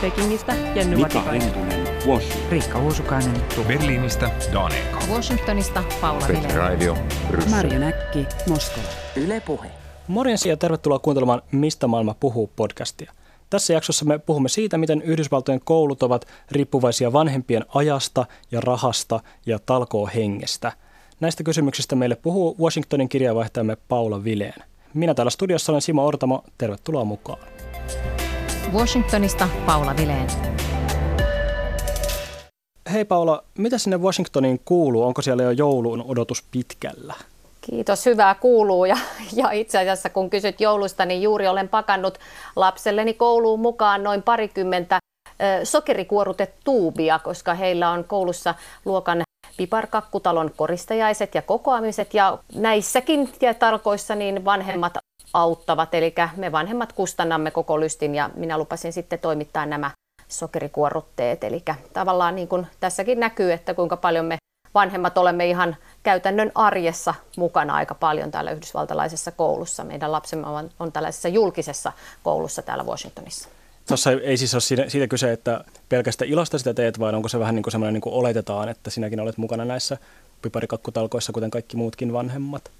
Pekingistä Jenny Mika. Riikka Uusukainen, Berliinistä Danica. Washingtonista Paula. Radio Bryssel. Marjo Näkki, Moskova. Yle Puhe. Morjens ja tervetuloa kuuntelemaan Mistä maailma puhuu podcastia. Tässä jaksossa me puhumme siitä, miten Yhdysvaltojen koulut ovat riippuvaisia vanhempien ajasta ja rahasta ja talkoohengestä. Näistä kysymyksistä meille puhuu Washingtonin kirjavaihtajamme Paula Vilén. Minä täällä studiossa olen Simo Ortamo. Tervetuloa mukaan. Washingtonista Paula Vilén. Hei Paula, mitä sinne Washingtoniin kuuluu? Onko siellä jo joulun odotus pitkällä? Kiitos, hyvää kuuluu. Ja, ja itse asiassa kun kysyt joulusta, niin juuri olen pakannut lapselleni kouluun mukaan noin parikymmentä sokerikuorutetuubia, koska heillä on koulussa luokan piparkakkutalon koristajaiset ja kokoamiset. Ja näissäkin ja tarkoissa niin vanhemmat auttavat, eli me vanhemmat kustannamme koko lystin ja minä lupasin sitten toimittaa nämä sokerikuorutteet. Eli tavallaan niin kuin tässäkin näkyy, että kuinka paljon me vanhemmat olemme ihan käytännön arjessa mukana aika paljon täällä yhdysvaltalaisessa koulussa. Meidän lapsemme on, on tällaisessa julkisessa koulussa täällä Washingtonissa. Tuossa ei siis ole siitä, siitä kyse, että pelkästä ilosta sitä teet, vaan onko se vähän niin kuin semmoinen niin kuin oletetaan, että sinäkin olet mukana näissä piparikakkutalkoissa, kuten kaikki muutkin vanhemmat?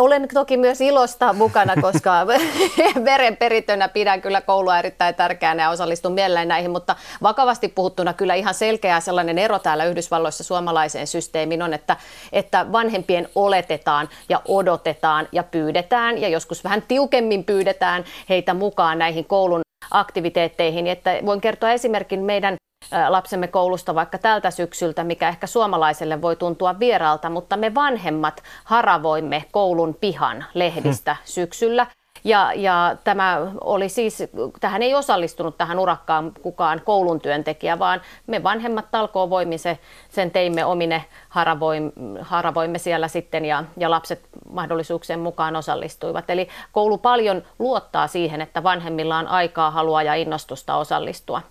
Olen toki myös ilosta mukana, koska verenperitönä pidän kyllä koulua erittäin tärkeänä ja osallistun mielelläni näihin, mutta vakavasti puhuttuna kyllä ihan selkeä sellainen ero täällä Yhdysvalloissa suomalaiseen systeemiin on, että, että vanhempien oletetaan ja odotetaan ja pyydetään ja joskus vähän tiukemmin pyydetään heitä mukaan näihin koulun aktiviteetteihin. Että voin kertoa esimerkin meidän lapsemme koulusta vaikka tältä syksyltä, mikä ehkä suomalaiselle voi tuntua vieraalta, mutta me vanhemmat haravoimme koulun pihan lehdistä hmm. syksyllä. Ja, ja tämä oli siis, tähän ei osallistunut tähän urakkaan kukaan koulun työntekijä, vaan me vanhemmat talkoovoimin se, sen teimme omine haravoimme, haravoimme siellä sitten ja, ja lapset mahdollisuuksien mukaan osallistuivat. Eli koulu paljon luottaa siihen, että vanhemmilla on aikaa, halua ja innostusta osallistua.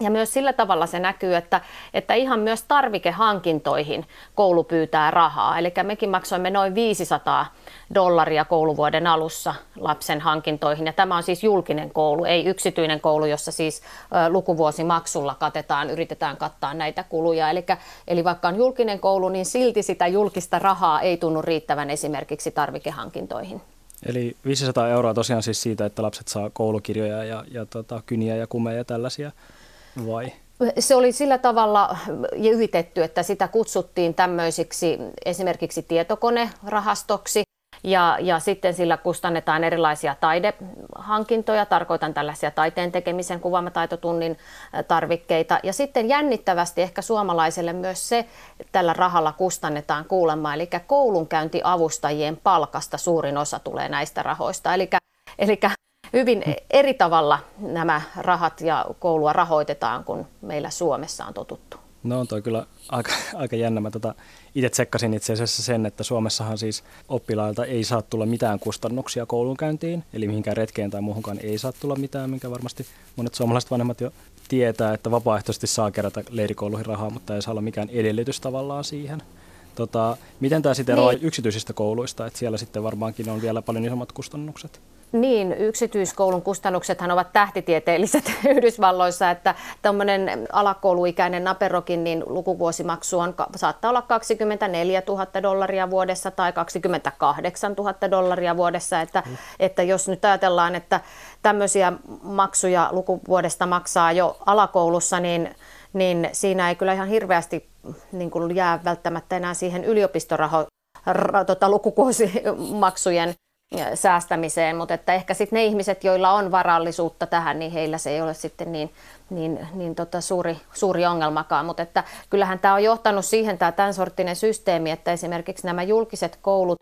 Ja myös sillä tavalla se näkyy, että, että ihan myös tarvikehankintoihin koulu pyytää rahaa. Eli mekin maksoimme noin 500 dollaria kouluvuoden alussa lapsen hankintoihin. Ja tämä on siis julkinen koulu, ei yksityinen koulu, jossa siis lukuvuosimaksulla katetaan, yritetään kattaa näitä kuluja. Eli, eli vaikka on julkinen koulu, niin silti sitä julkista rahaa ei tunnu riittävän esimerkiksi tarvikehankintoihin. Eli 500 euroa tosiaan siis siitä, että lapset saa koulukirjoja ja, ja tota, kyniä ja kumeja ja tällaisia vai? Se oli sillä tavalla jyvitetty, että sitä kutsuttiin tämmöisiksi esimerkiksi tietokonerahastoksi. Ja, ja sitten sillä kustannetaan erilaisia taidehankintoja, tarkoitan tällaisia taiteen tekemisen kuvaamataitotunnin tarvikkeita. Ja sitten jännittävästi ehkä suomalaiselle myös se, että tällä rahalla kustannetaan kuulemma, eli koulunkäyntiavustajien palkasta suurin osa tulee näistä rahoista. Eli, eli hyvin eri tavalla nämä rahat ja koulua rahoitetaan kuin meillä Suomessa on totuttu. No on toi kyllä aika, aika jännä. Mä tota, itse tsekkasin itse asiassa sen, että Suomessahan siis oppilailta ei saa tulla mitään kustannuksia koulunkäyntiin, eli mihinkään retkeen tai muuhunkaan ei saa tulla mitään, minkä varmasti monet suomalaiset vanhemmat jo tietää, että vapaaehtoisesti saa kerätä leirikouluihin rahaa, mutta ei saa olla mikään edellytys tavallaan siihen. Tota, miten tämä sitten eroaa niin. yksityisistä kouluista, että siellä sitten varmaankin on vielä paljon isommat kustannukset? Niin, yksityiskoulun kustannuksethan ovat tähtitieteelliset Yhdysvalloissa, että tämmöinen alakouluikäinen naperokin niin lukuvuosimaksu on, saattaa olla 24 000 dollaria vuodessa tai 28 000 dollaria vuodessa, että, mm. että jos nyt ajatellaan, että tämmöisiä maksuja lukuvuodesta maksaa jo alakoulussa, niin, niin siinä ei kyllä ihan hirveästi niin kuin jää välttämättä enää siihen yliopistoraho tota, lukuvuosimaksujen säästämiseen, mutta että ehkä sitten ne ihmiset, joilla on varallisuutta tähän, niin heillä se ei ole sitten niin, niin, niin tota suuri, suuri ongelmakaan, mutta että kyllähän tämä on johtanut siihen tämä tämän sorttinen systeemi, että esimerkiksi nämä julkiset koulut,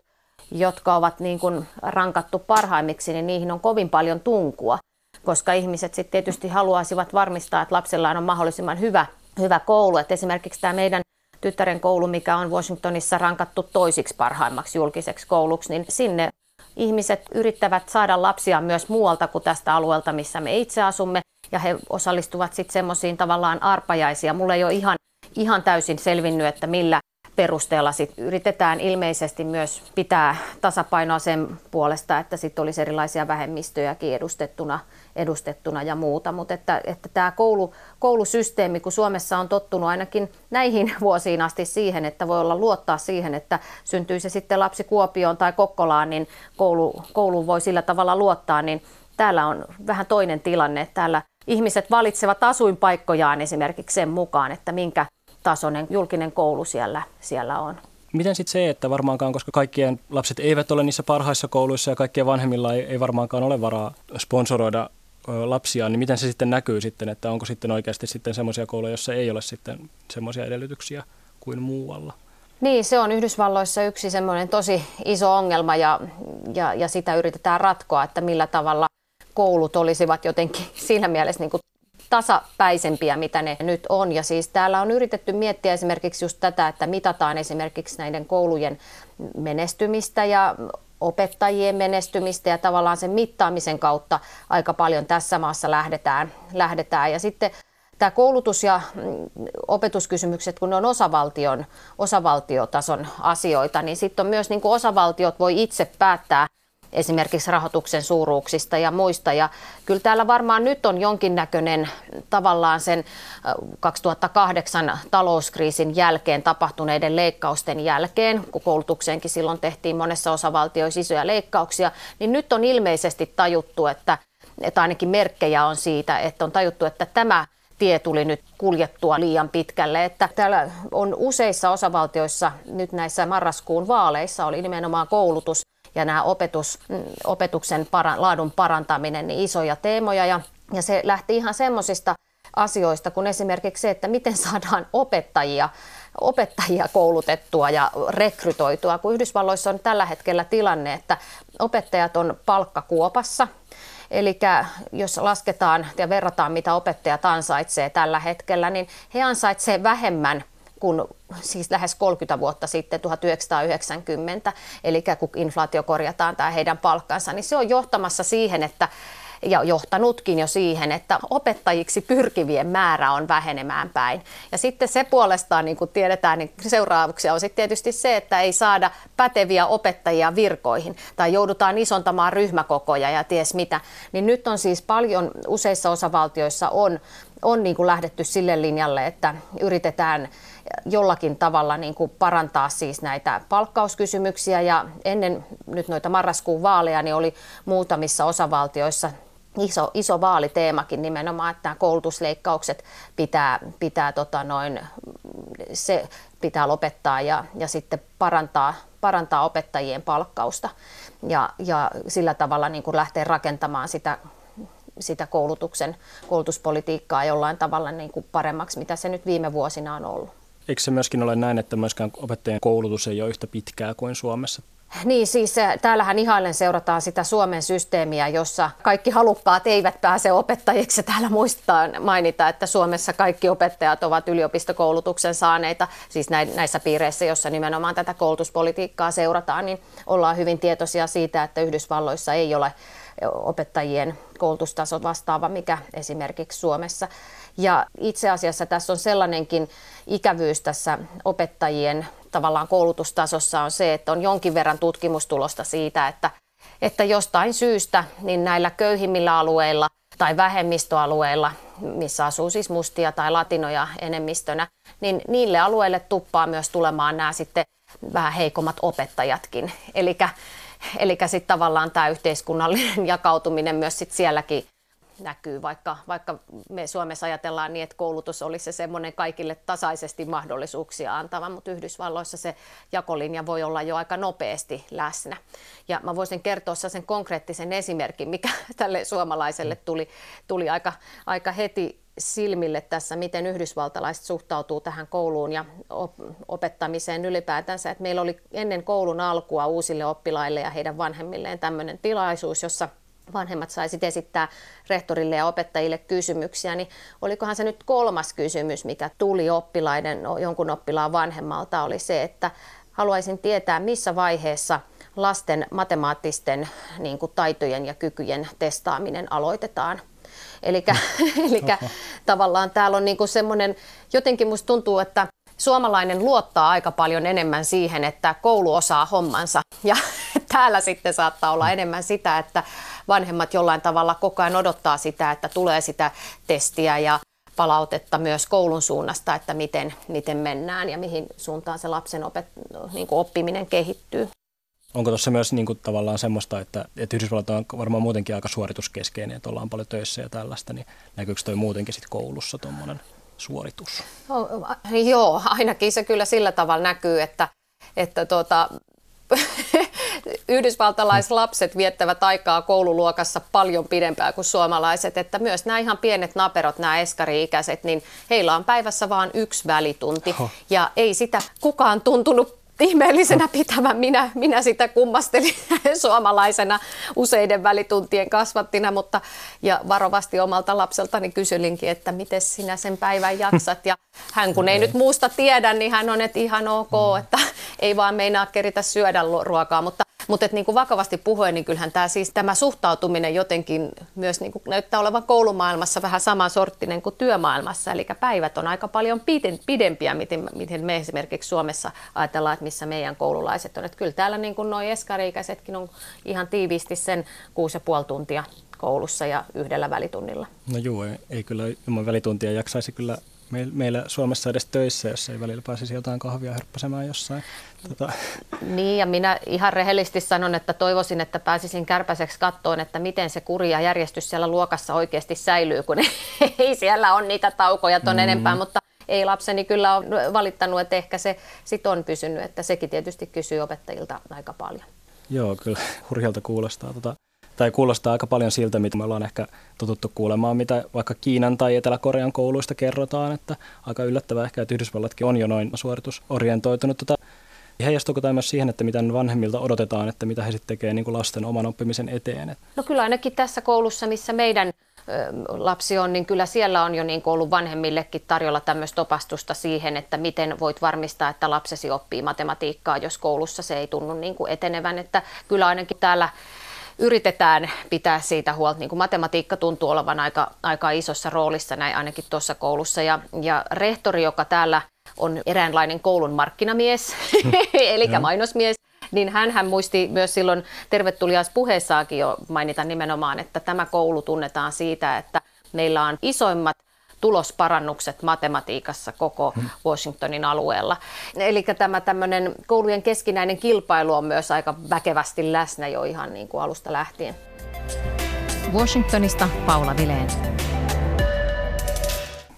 jotka ovat niin kuin rankattu parhaimmiksi, niin niihin on kovin paljon tunkua, koska ihmiset sitten tietysti haluaisivat varmistaa, että lapsellaan on mahdollisimman hyvä, hyvä koulu, että esimerkiksi tämä meidän tyttären koulu, mikä on Washingtonissa rankattu toisiksi parhaimmaksi julkiseksi kouluksi, niin sinne ihmiset yrittävät saada lapsia myös muualta kuin tästä alueelta, missä me itse asumme, ja he osallistuvat sitten semmoisiin tavallaan arpajaisia. Mulle ei ole ihan, ihan täysin selvinnyt, että millä perusteella sit yritetään ilmeisesti myös pitää tasapainoa sen puolesta, että sitten olisi erilaisia vähemmistöjäkin edustettuna, edustettuna ja muuta. Mutta että, että tämä koulu, koulusysteemi, kun Suomessa on tottunut ainakin näihin vuosiin asti siihen, että voi olla luottaa siihen, että syntyy se sitten lapsi Kuopioon tai Kokkolaan, niin koulu, koulu voi sillä tavalla luottaa, niin täällä on vähän toinen tilanne. Täällä ihmiset valitsevat asuinpaikkojaan esimerkiksi sen mukaan, että minkä tasoinen julkinen koulu siellä, siellä on. Miten sitten se, että varmaankaan, koska kaikkien lapset eivät ole niissä parhaissa kouluissa ja kaikkien vanhemmilla ei, ei varmaankaan ole varaa sponsoroida lapsia, niin miten se sitten näkyy sitten, että onko sitten oikeasti sitten semmoisia kouluja, joissa ei ole sitten semmoisia edellytyksiä kuin muualla? Niin, se on Yhdysvalloissa yksi semmoinen tosi iso ongelma ja, ja, ja sitä yritetään ratkoa, että millä tavalla koulut olisivat jotenkin siinä mielessä niin kuin tasapäisempiä, mitä ne nyt on. Ja siis täällä on yritetty miettiä esimerkiksi just tätä, että mitataan esimerkiksi näiden koulujen menestymistä ja opettajien menestymistä ja tavallaan sen mittaamisen kautta aika paljon tässä maassa lähdetään. lähdetään. Ja sitten tämä koulutus- ja mm, opetuskysymykset, kun ne on osavaltion, osavaltiotason asioita, niin sitten on myös niin kuin osavaltiot voi itse päättää, esimerkiksi rahoituksen suuruuksista ja muista. Ja kyllä täällä varmaan nyt on jonkinnäköinen tavallaan sen 2008 talouskriisin jälkeen tapahtuneiden leikkausten jälkeen, kun koulutukseenkin silloin tehtiin monessa osavaltioissa isoja leikkauksia, niin nyt on ilmeisesti tajuttu, että, että ainakin merkkejä on siitä, että on tajuttu, että tämä tie tuli nyt kuljettua liian pitkälle. Että täällä on useissa osavaltioissa nyt näissä marraskuun vaaleissa oli nimenomaan koulutus ja nämä opetus, mm, opetuksen para, laadun parantaminen, niin isoja teemoja. Ja, ja se lähti ihan semmoisista asioista kuin esimerkiksi se, että miten saadaan opettajia opettajia koulutettua ja rekrytoitua, kun Yhdysvalloissa on tällä hetkellä tilanne, että opettajat on palkkakuopassa. Eli jos lasketaan ja verrataan, mitä opettajat ansaitsee tällä hetkellä, niin he ansaitsevat vähemmän kuin siis lähes 30 vuotta sitten, 1990, eli kun inflaatio korjataan tämä heidän palkkansa, niin se on johtamassa siihen, että ja johtanutkin jo siihen, että opettajiksi pyrkivien määrä on vähenemään päin. Ja sitten se puolestaan, niin kuin tiedetään, niin seuraavaksi on sitten tietysti se, että ei saada päteviä opettajia virkoihin tai joudutaan isontamaan ryhmäkokoja ja ties mitä. Niin nyt on siis paljon, useissa osavaltioissa on, on niin kuin lähdetty sille linjalle, että yritetään jollakin tavalla niin kuin parantaa siis näitä palkkauskysymyksiä. Ja ennen nyt noita marraskuun vaaleja niin oli muutamissa osavaltioissa iso, iso vaaliteemakin nimenomaan, että nämä koulutusleikkaukset pitää, pitää, tota noin, se pitää lopettaa ja, ja sitten parantaa, parantaa opettajien palkkausta. Ja, ja sillä tavalla niin kuin lähteä rakentamaan sitä sitä koulutuksen, koulutuspolitiikkaa jollain tavalla niin kuin paremmaksi, mitä se nyt viime vuosina on ollut. Eikö se myöskin ole näin, että myöskään opettajien koulutus ei ole yhtä pitkää kuin Suomessa? Niin, siis eh, täällähän ihailen seurataan sitä Suomen systeemiä, jossa kaikki halukkaat eivät pääse opettajiksi. Täällä muistetaan mainita, että Suomessa kaikki opettajat ovat yliopistokoulutuksen saaneita, siis näissä piireissä, jossa nimenomaan tätä koulutuspolitiikkaa seurataan, niin ollaan hyvin tietoisia siitä, että Yhdysvalloissa ei ole opettajien koulutustaso vastaava, mikä esimerkiksi Suomessa. Ja itse asiassa tässä on sellainenkin ikävyys tässä opettajien tavallaan koulutustasossa on se, että on jonkin verran tutkimustulosta siitä, että, että jostain syystä niin näillä köyhimmillä alueilla tai vähemmistöalueilla, missä asuu siis mustia tai latinoja enemmistönä, niin niille alueille tuppaa myös tulemaan nämä sitten vähän heikommat opettajatkin. Eli sitten tavallaan tämä yhteiskunnallinen jakautuminen myös sit sielläkin näkyy, vaikka, vaikka me Suomessa ajatellaan niin, että koulutus olisi se semmoinen kaikille tasaisesti mahdollisuuksia antava, mutta Yhdysvalloissa se jakolinja voi olla jo aika nopeasti läsnä. Ja mä voisin kertoa sen konkreettisen esimerkin, mikä tälle suomalaiselle tuli, tuli aika, aika heti silmille tässä, miten yhdysvaltalaiset suhtautuu tähän kouluun ja opettamiseen ylipäätänsä. Et meillä oli ennen koulun alkua uusille oppilaille ja heidän vanhemmilleen tämmöinen tilaisuus, jossa – vanhemmat saisit esittää rehtorille ja opettajille kysymyksiä, niin olikohan se nyt kolmas kysymys, mikä tuli oppilaiden, jonkun oppilaan vanhemmalta, oli se, että haluaisin tietää, missä vaiheessa lasten matemaattisten niin kuin, taitojen ja kykyjen testaaminen aloitetaan. Eli tavallaan täällä on niin semmoinen, jotenkin musta tuntuu, että suomalainen luottaa aika paljon enemmän siihen, että koulu osaa hommansa. Ja täällä sitten saattaa olla enemmän sitä, että vanhemmat jollain tavalla koko ajan odottaa sitä, että tulee sitä testiä ja palautetta myös koulun suunnasta, että miten, miten mennään ja mihin suuntaan se lapsen opet, niin kuin oppiminen kehittyy. Onko tuossa myös niin kuin, tavallaan semmoista, että, että Yhdysvallat on varmaan muutenkin aika suorituskeskeinen, että ollaan paljon töissä ja tällaista, niin näkyykö toi muutenkin sitten koulussa tuommoinen suoritus? No, joo, ainakin se kyllä sillä tavalla näkyy, että, että tuota, yhdysvaltalaislapset viettävät aikaa koululuokassa paljon pidempään kuin suomalaiset, että myös nämä ihan pienet naperot, nämä eskari-ikäiset, niin heillä on päivässä vain yksi välitunti Oho. ja ei sitä kukaan tuntunut ihmeellisenä pitävän. Minä, minä sitä kummastelin suomalaisena useiden välituntien kasvattina, mutta ja varovasti omalta lapseltani kysylinkin, että miten sinä sen päivän jaksat. Ja hän kun ei nyt muusta tiedä, niin hän on, että ihan ok, mm. että ei vaan meinaa keritä syödä ruokaa, mutta mutta niin kuin vakavasti puhuen, niin kyllähän tämä, siis, tämä suhtautuminen jotenkin myös niin kuin näyttää olevan koulumaailmassa vähän samansorttinen kuin työmaailmassa. Eli päivät on aika paljon pidempiä, miten, miten me esimerkiksi Suomessa ajatellaan, että missä meidän koululaiset on. Että kyllä täällä niin nuo eskari-ikäisetkin on ihan tiiviisti sen 6,5 tuntia koulussa ja yhdellä välitunnilla. No joo, ei, ei kyllä ilman välituntia jaksaisi kyllä meillä Suomessa edes töissä, jos ei välillä pääsisi jotain kahvia hörppäsemään jossain. Tota. Niin, ja minä ihan rehellisesti sanon, että toivoisin, että pääsisin kärpäiseksi kattoon, että miten se kuri ja järjestys siellä luokassa oikeasti säilyy, kun ei siellä on niitä taukoja ton mm. enempää, mutta ei lapseni kyllä ole valittanut, että ehkä se sit on pysynyt, että sekin tietysti kysyy opettajilta aika paljon. Joo, kyllä hurjalta kuulostaa. Tota, tai kuulostaa aika paljon siltä, mitä me ollaan ehkä totuttu kuulemaan, mitä vaikka Kiinan tai Etelä-Korean kouluista kerrotaan, että aika yllättävää ehkä, että Yhdysvallatkin on jo noin suoritusorientoitunut. Tota, heijastuuko tämä myös siihen, että mitä vanhemmilta odotetaan, että mitä he sitten tekevät niin lasten oman oppimisen eteen? No kyllä ainakin tässä koulussa, missä meidän lapsi on, niin kyllä siellä on jo niin ollut vanhemmillekin tarjolla tämmöistä opastusta siihen, että miten voit varmistaa, että lapsesi oppii matematiikkaa, jos koulussa se ei tunnu niin kuin etenevän. Että kyllä ainakin täällä yritetään pitää siitä huolta. Niin kuin matematiikka tuntuu olevan aika, aika isossa roolissa näin ainakin tuossa koulussa. Ja, ja rehtori, joka täällä on eräänlainen koulun markkinamies, eli mainosmies, niin hän, hän muisti myös silloin tervetulias puheessaakin jo mainita nimenomaan, että tämä koulu tunnetaan siitä, että meillä on isoimmat tulosparannukset matematiikassa koko. Washingtonin alueella. Eli tämä tämmöinen koulujen keskinäinen kilpailu on myös aika väkevästi läsnä jo ihan niin kuin alusta lähtien. Washingtonista Paula Vileen.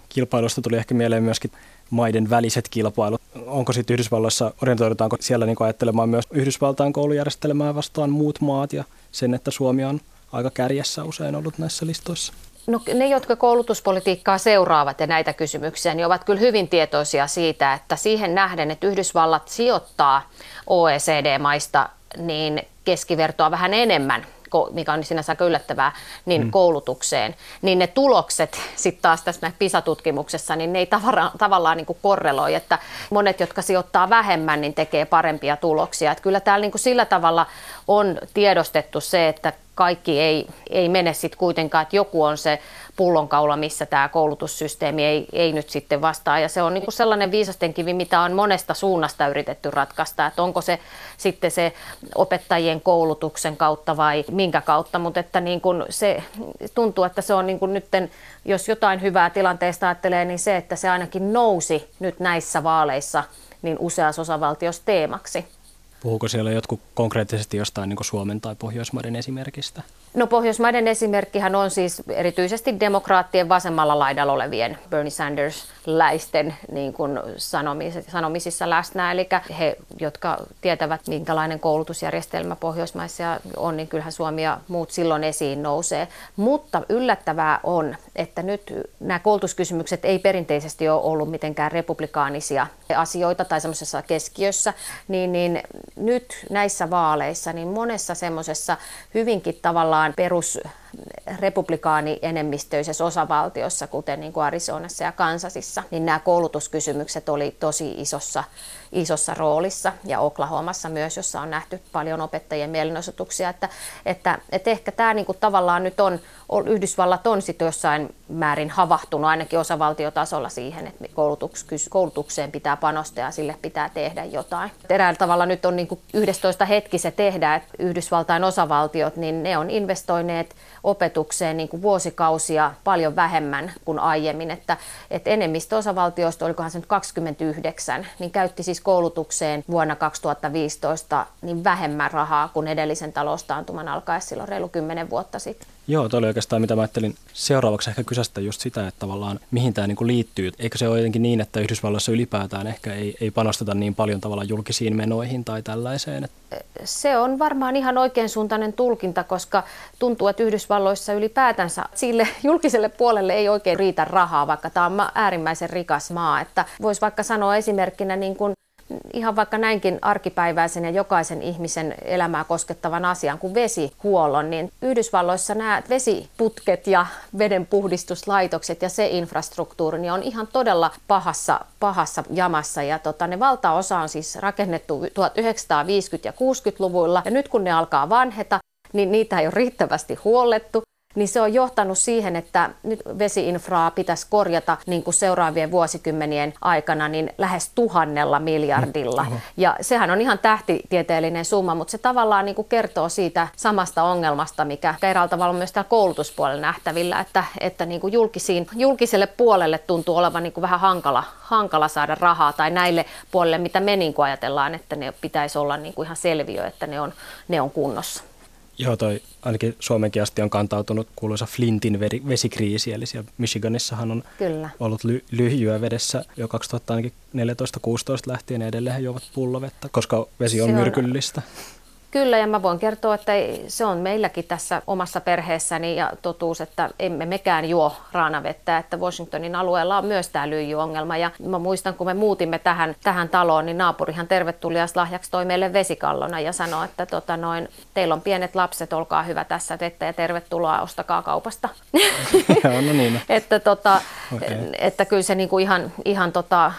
Kilpailusta tuli ehkä mieleen myöskin maiden väliset kilpailut. Onko sitten Yhdysvalloissa, orientoidutaanko siellä niin ajattelemaan myös Yhdysvaltain koulujärjestelmää vastaan muut maat ja sen, että Suomi on aika kärjessä usein ollut näissä listoissa? No, ne, jotka koulutuspolitiikkaa seuraavat ja näitä kysymyksiä, niin ovat kyllä hyvin tietoisia siitä, että siihen nähden, että Yhdysvallat sijoittaa OECD-maista niin keskivertoa vähän enemmän mikä on sinänsä aika yllättävää, niin mm. koulutukseen, niin ne tulokset sitten taas tässä PISA-tutkimuksessa, niin ne ei tavallaan, tavallaan niin kuin korreloi, että monet, jotka sijoittaa vähemmän, niin tekee parempia tuloksia. Että kyllä täällä niin kuin sillä tavalla on tiedostettu se, että kaikki ei, ei mene sitten kuitenkaan, että joku on se pullonkaula, missä tämä koulutussysteemi ei, ei nyt sitten vastaa. Ja se on niinku sellainen viisasten kivi, mitä on monesta suunnasta yritetty ratkaista, että onko se sitten se opettajien koulutuksen kautta vai minkä kautta, mutta että niin kun se tuntuu, että se on niin kun nytten, jos jotain hyvää tilanteesta ajattelee, niin se, että se ainakin nousi nyt näissä vaaleissa niin useassa osavaltiossa teemaksi. Puhuuko siellä jotkut konkreettisesti jostain niin Suomen tai Pohjoismaiden esimerkistä? No Pohjoismaiden esimerkkihän on siis erityisesti demokraattien vasemmalla laidalla olevien Bernie Sanders-läisten niin kuin sanomis, sanomisissa läsnä. Eli he, jotka tietävät, minkälainen koulutusjärjestelmä Pohjoismaissa on, niin kyllähän Suomi ja muut silloin esiin nousee. Mutta yllättävää on, että nyt nämä koulutuskysymykset ei perinteisesti ole ollut mitenkään republikaanisia asioita tai semmoisessa keskiössä, niin, niin nyt näissä vaaleissa, niin monessa semmoisessa hyvinkin tavallaan perus republikaani-enemmistöisessä osavaltiossa, kuten niin kuin Arizonassa ja Kansasissa, niin nämä koulutuskysymykset oli tosi isossa, isossa roolissa ja Oklahomassa myös, jossa on nähty paljon opettajien mielenosoituksia, että, että, että ehkä tämä niin kuin tavallaan nyt on, Yhdysvallat on sitten jossain määrin havahtunut ainakin osavaltiotasolla siihen, että koulutukseen pitää panostaa ja sille pitää tehdä jotain. Eräällä tavalla nyt on niin kuin 11 hetki se tehdä, että Yhdysvaltain osavaltiot, niin ne on investoineet opetukseen niin kuin vuosikausia paljon vähemmän kuin aiemmin. Että, että enemmistö osavaltioista, olikohan se nyt 29, niin käytti siis koulutukseen vuonna 2015 niin vähemmän rahaa kuin edellisen taloustaantuman alkaessa silloin reilu 10 vuotta sitten. Joo, toi oli oikeastaan mitä mä ajattelin seuraavaksi ehkä kysästä just sitä, että tavallaan mihin tämä niinku liittyy. Eikö se ole jotenkin niin, että Yhdysvalloissa ylipäätään ehkä ei, ei panosteta niin paljon tavallaan julkisiin menoihin tai tällaiseen? Se on varmaan ihan oikein suuntainen tulkinta, koska tuntuu, että Yhdysvalloissa ylipäätänsä sille julkiselle puolelle ei oikein riitä rahaa, vaikka tämä on äärimmäisen rikas maa. Että voisi vaikka sanoa esimerkkinä niin kuin ihan vaikka näinkin arkipäiväisen ja jokaisen ihmisen elämää koskettavan asian kuin vesihuollon, niin Yhdysvalloissa nämä vesiputket ja vedenpuhdistuslaitokset ja se infrastruktuuri niin on ihan todella pahassa, pahassa jamassa. Ja tota, ne valtaosa on siis rakennettu 1950- ja 60-luvuilla ja nyt kun ne alkaa vanheta, niin niitä ei ole riittävästi huollettu niin se on johtanut siihen, että nyt vesiinfraa pitäisi korjata niin kuin seuraavien vuosikymmenien aikana niin lähes tuhannella miljardilla. Mm, ja sehän on ihan tähtitieteellinen summa, mutta se tavallaan niin kuin kertoo siitä samasta ongelmasta, mikä eräällä tavalla on myös täällä koulutuspuolella nähtävillä, että, että niin kuin julkisiin, julkiselle puolelle tuntuu olevan niin kuin vähän hankala, hankala saada rahaa tai näille puolelle, mitä me niin kuin ajatellaan, että ne pitäisi olla niin kuin ihan selviö, että ne on, ne on kunnossa. Joo, toi ainakin Suomenkin asti on kantautunut kuuluisa Flintin vesikriisi, eli siellä Michiganissahan on Kyllä. ollut ly- lyhyä vedessä jo 2014-16 lähtien edelleen he juovat pullovettä, koska vesi on, on myrkyllistä. Kyllä, ja mä voin kertoa, että se on meilläkin tässä omassa perheessäni ja totuus, että emme mekään juo raanavettä, että Washingtonin alueella on myös tämä lyijyongelma. Ja mä muistan, kun me muutimme tähän, tähän taloon, niin naapurihan tervetulias lahjaksi toi meille vesikallona ja sanoi, että tota noin, teillä on pienet lapset, olkaa hyvä tässä vettä ja tervetuloa, ostakaa kaupasta. No niin. että, tota, okay. että kyllä se niinku ihan, ihan tota,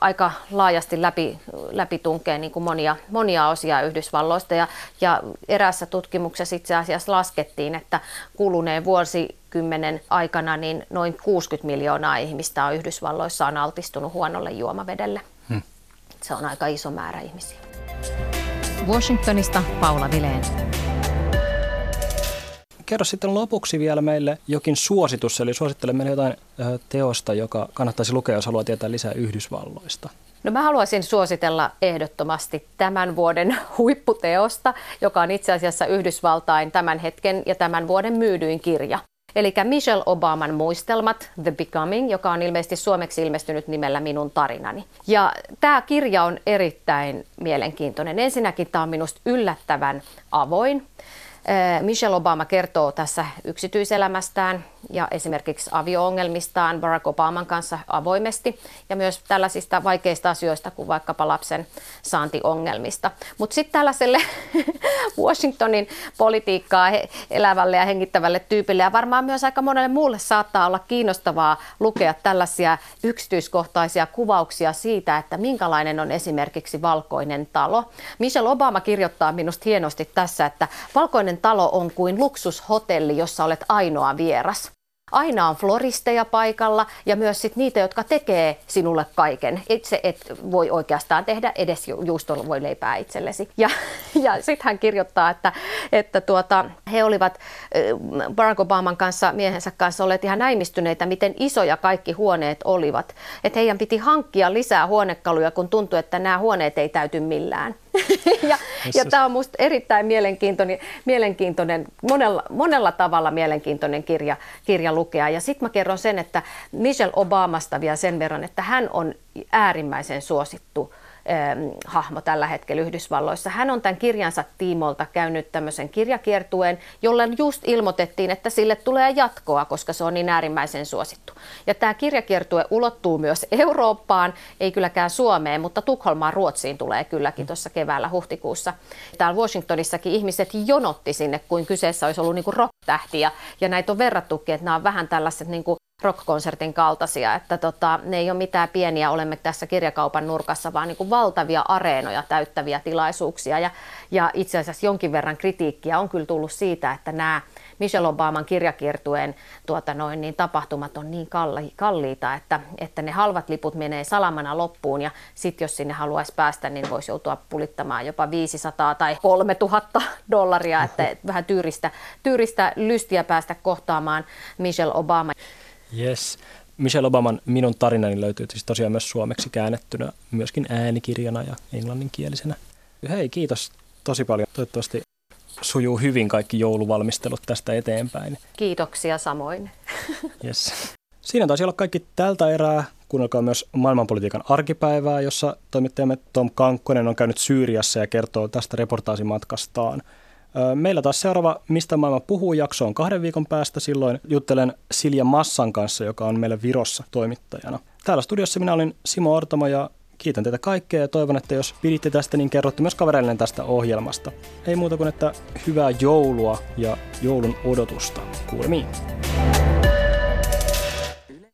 aika laajasti läpi, läpi tunkee niinku monia, monia osia Yhdysvalloista. Ja ja, eräässä tutkimuksessa itse asiassa laskettiin, että kuluneen vuosikymmenen aikana niin noin 60 miljoonaa ihmistä on Yhdysvalloissa on altistunut huonolle juomavedelle. Hmm. Se on aika iso määrä ihmisiä. Washingtonista Paula Vileen. Kerro sitten lopuksi vielä meille jokin suositus, eli suosittele meille jotain teosta, joka kannattaisi lukea, jos haluaa tietää lisää Yhdysvalloista. No mä haluaisin suositella ehdottomasti tämän vuoden huipputeosta, joka on itse asiassa Yhdysvaltain tämän hetken ja tämän vuoden myydyin kirja. Eli Michelle Obaman muistelmat The Becoming, joka on ilmeisesti suomeksi ilmestynyt nimellä Minun tarinani. Ja tämä kirja on erittäin mielenkiintoinen. Ensinnäkin tämä on minusta yllättävän avoin. Michelle Obama kertoo tässä yksityiselämästään ja esimerkiksi avio-ongelmistaan Barack Obaman kanssa avoimesti ja myös tällaisista vaikeista asioista kuin vaikkapa lapsen saantiongelmista. Mutta sitten tällaiselle Washingtonin politiikkaa elävälle ja hengittävälle tyypille ja varmaan myös aika monelle muulle saattaa olla kiinnostavaa lukea tällaisia yksityiskohtaisia kuvauksia siitä, että minkälainen on esimerkiksi valkoinen talo. Michelle Obama kirjoittaa minusta hienosti tässä, että valkoinen talo on kuin luksushotelli, jossa olet ainoa vieras. Aina on floristeja paikalla ja myös sit niitä, jotka tekee sinulle kaiken. Itse et voi oikeastaan tehdä edes juustolla voi leipää itsellesi. Ja, ja sitten hän kirjoittaa, että, että tuota, he olivat Barack Obaman kanssa, miehensä kanssa olleet ihan näimistyneitä, miten isoja kaikki huoneet olivat. Että heidän piti hankkia lisää huonekaluja, kun tuntui, että nämä huoneet ei täyty millään. ja, ja tämä on minusta erittäin mielenkiintoinen, mielenkiintoinen monella, monella tavalla mielenkiintoinen kirja, kirja lukea. Ja sitten mä kerron sen, että Michelle Obamasta vielä sen verran, että hän on äärimmäisen suosittu hahmo tällä hetkellä Yhdysvalloissa. Hän on tämän kirjansa tiimolta käynyt tämmöisen kirjakiertueen, jolla just ilmoitettiin, että sille tulee jatkoa, koska se on niin äärimmäisen suosittu. Ja tämä kirjakiertue ulottuu myös Eurooppaan, ei kylläkään Suomeen, mutta Tukholmaan Ruotsiin tulee kylläkin tuossa keväällä huhtikuussa. Täällä Washingtonissakin ihmiset jonotti sinne, kuin kyseessä olisi ollut niin kuin rock tähti. Ja, ja näitä on verrattukin, että nämä on vähän tällaiset niin kuin rock-konsertin kaltaisia, että tota, ne ei ole mitään pieniä, olemme tässä kirjakaupan nurkassa, vaan niin kuin valtavia areenoja täyttäviä tilaisuuksia. Ja, ja itse asiassa jonkin verran kritiikkiä on kyllä tullut siitä, että nämä Michelle Obaman kirjakiertueen tuota noin, niin tapahtumat on niin kalli, kalliita, että, että ne halvat liput menee salamana loppuun ja sitten jos sinne haluaisi päästä, niin voisi joutua pulittamaan jopa 500 tai 3000 dollaria, että vähän tyyristä, tyyristä lystiä päästä kohtaamaan Michelle Obama. Yes. Michelle Obaman Minun tarinani löytyy siis tosiaan myös suomeksi käännettynä, myöskin äänikirjana ja englanninkielisenä. Hei, kiitos tosi paljon. Toivottavasti sujuu hyvin kaikki jouluvalmistelut tästä eteenpäin. Kiitoksia samoin. Yes. Siinä taisi olla kaikki tältä erää. Kuunnelkaa myös maailmanpolitiikan arkipäivää, jossa toimittajamme Tom Kankkonen on käynyt Syyriassa ja kertoo tästä reportaasimatkastaan. Meillä taas seuraava Mistä maailma puhuu jakso on kahden viikon päästä. Silloin juttelen Silja Massan kanssa, joka on meillä Virossa toimittajana. Täällä studiossa minä olin Simo Ortamo ja kiitän teitä kaikkea ja toivon, että jos piditte tästä, niin kerrotte myös kavereille tästä ohjelmasta. Ei muuta kuin, että hyvää joulua ja joulun odotusta. Kuulemiin.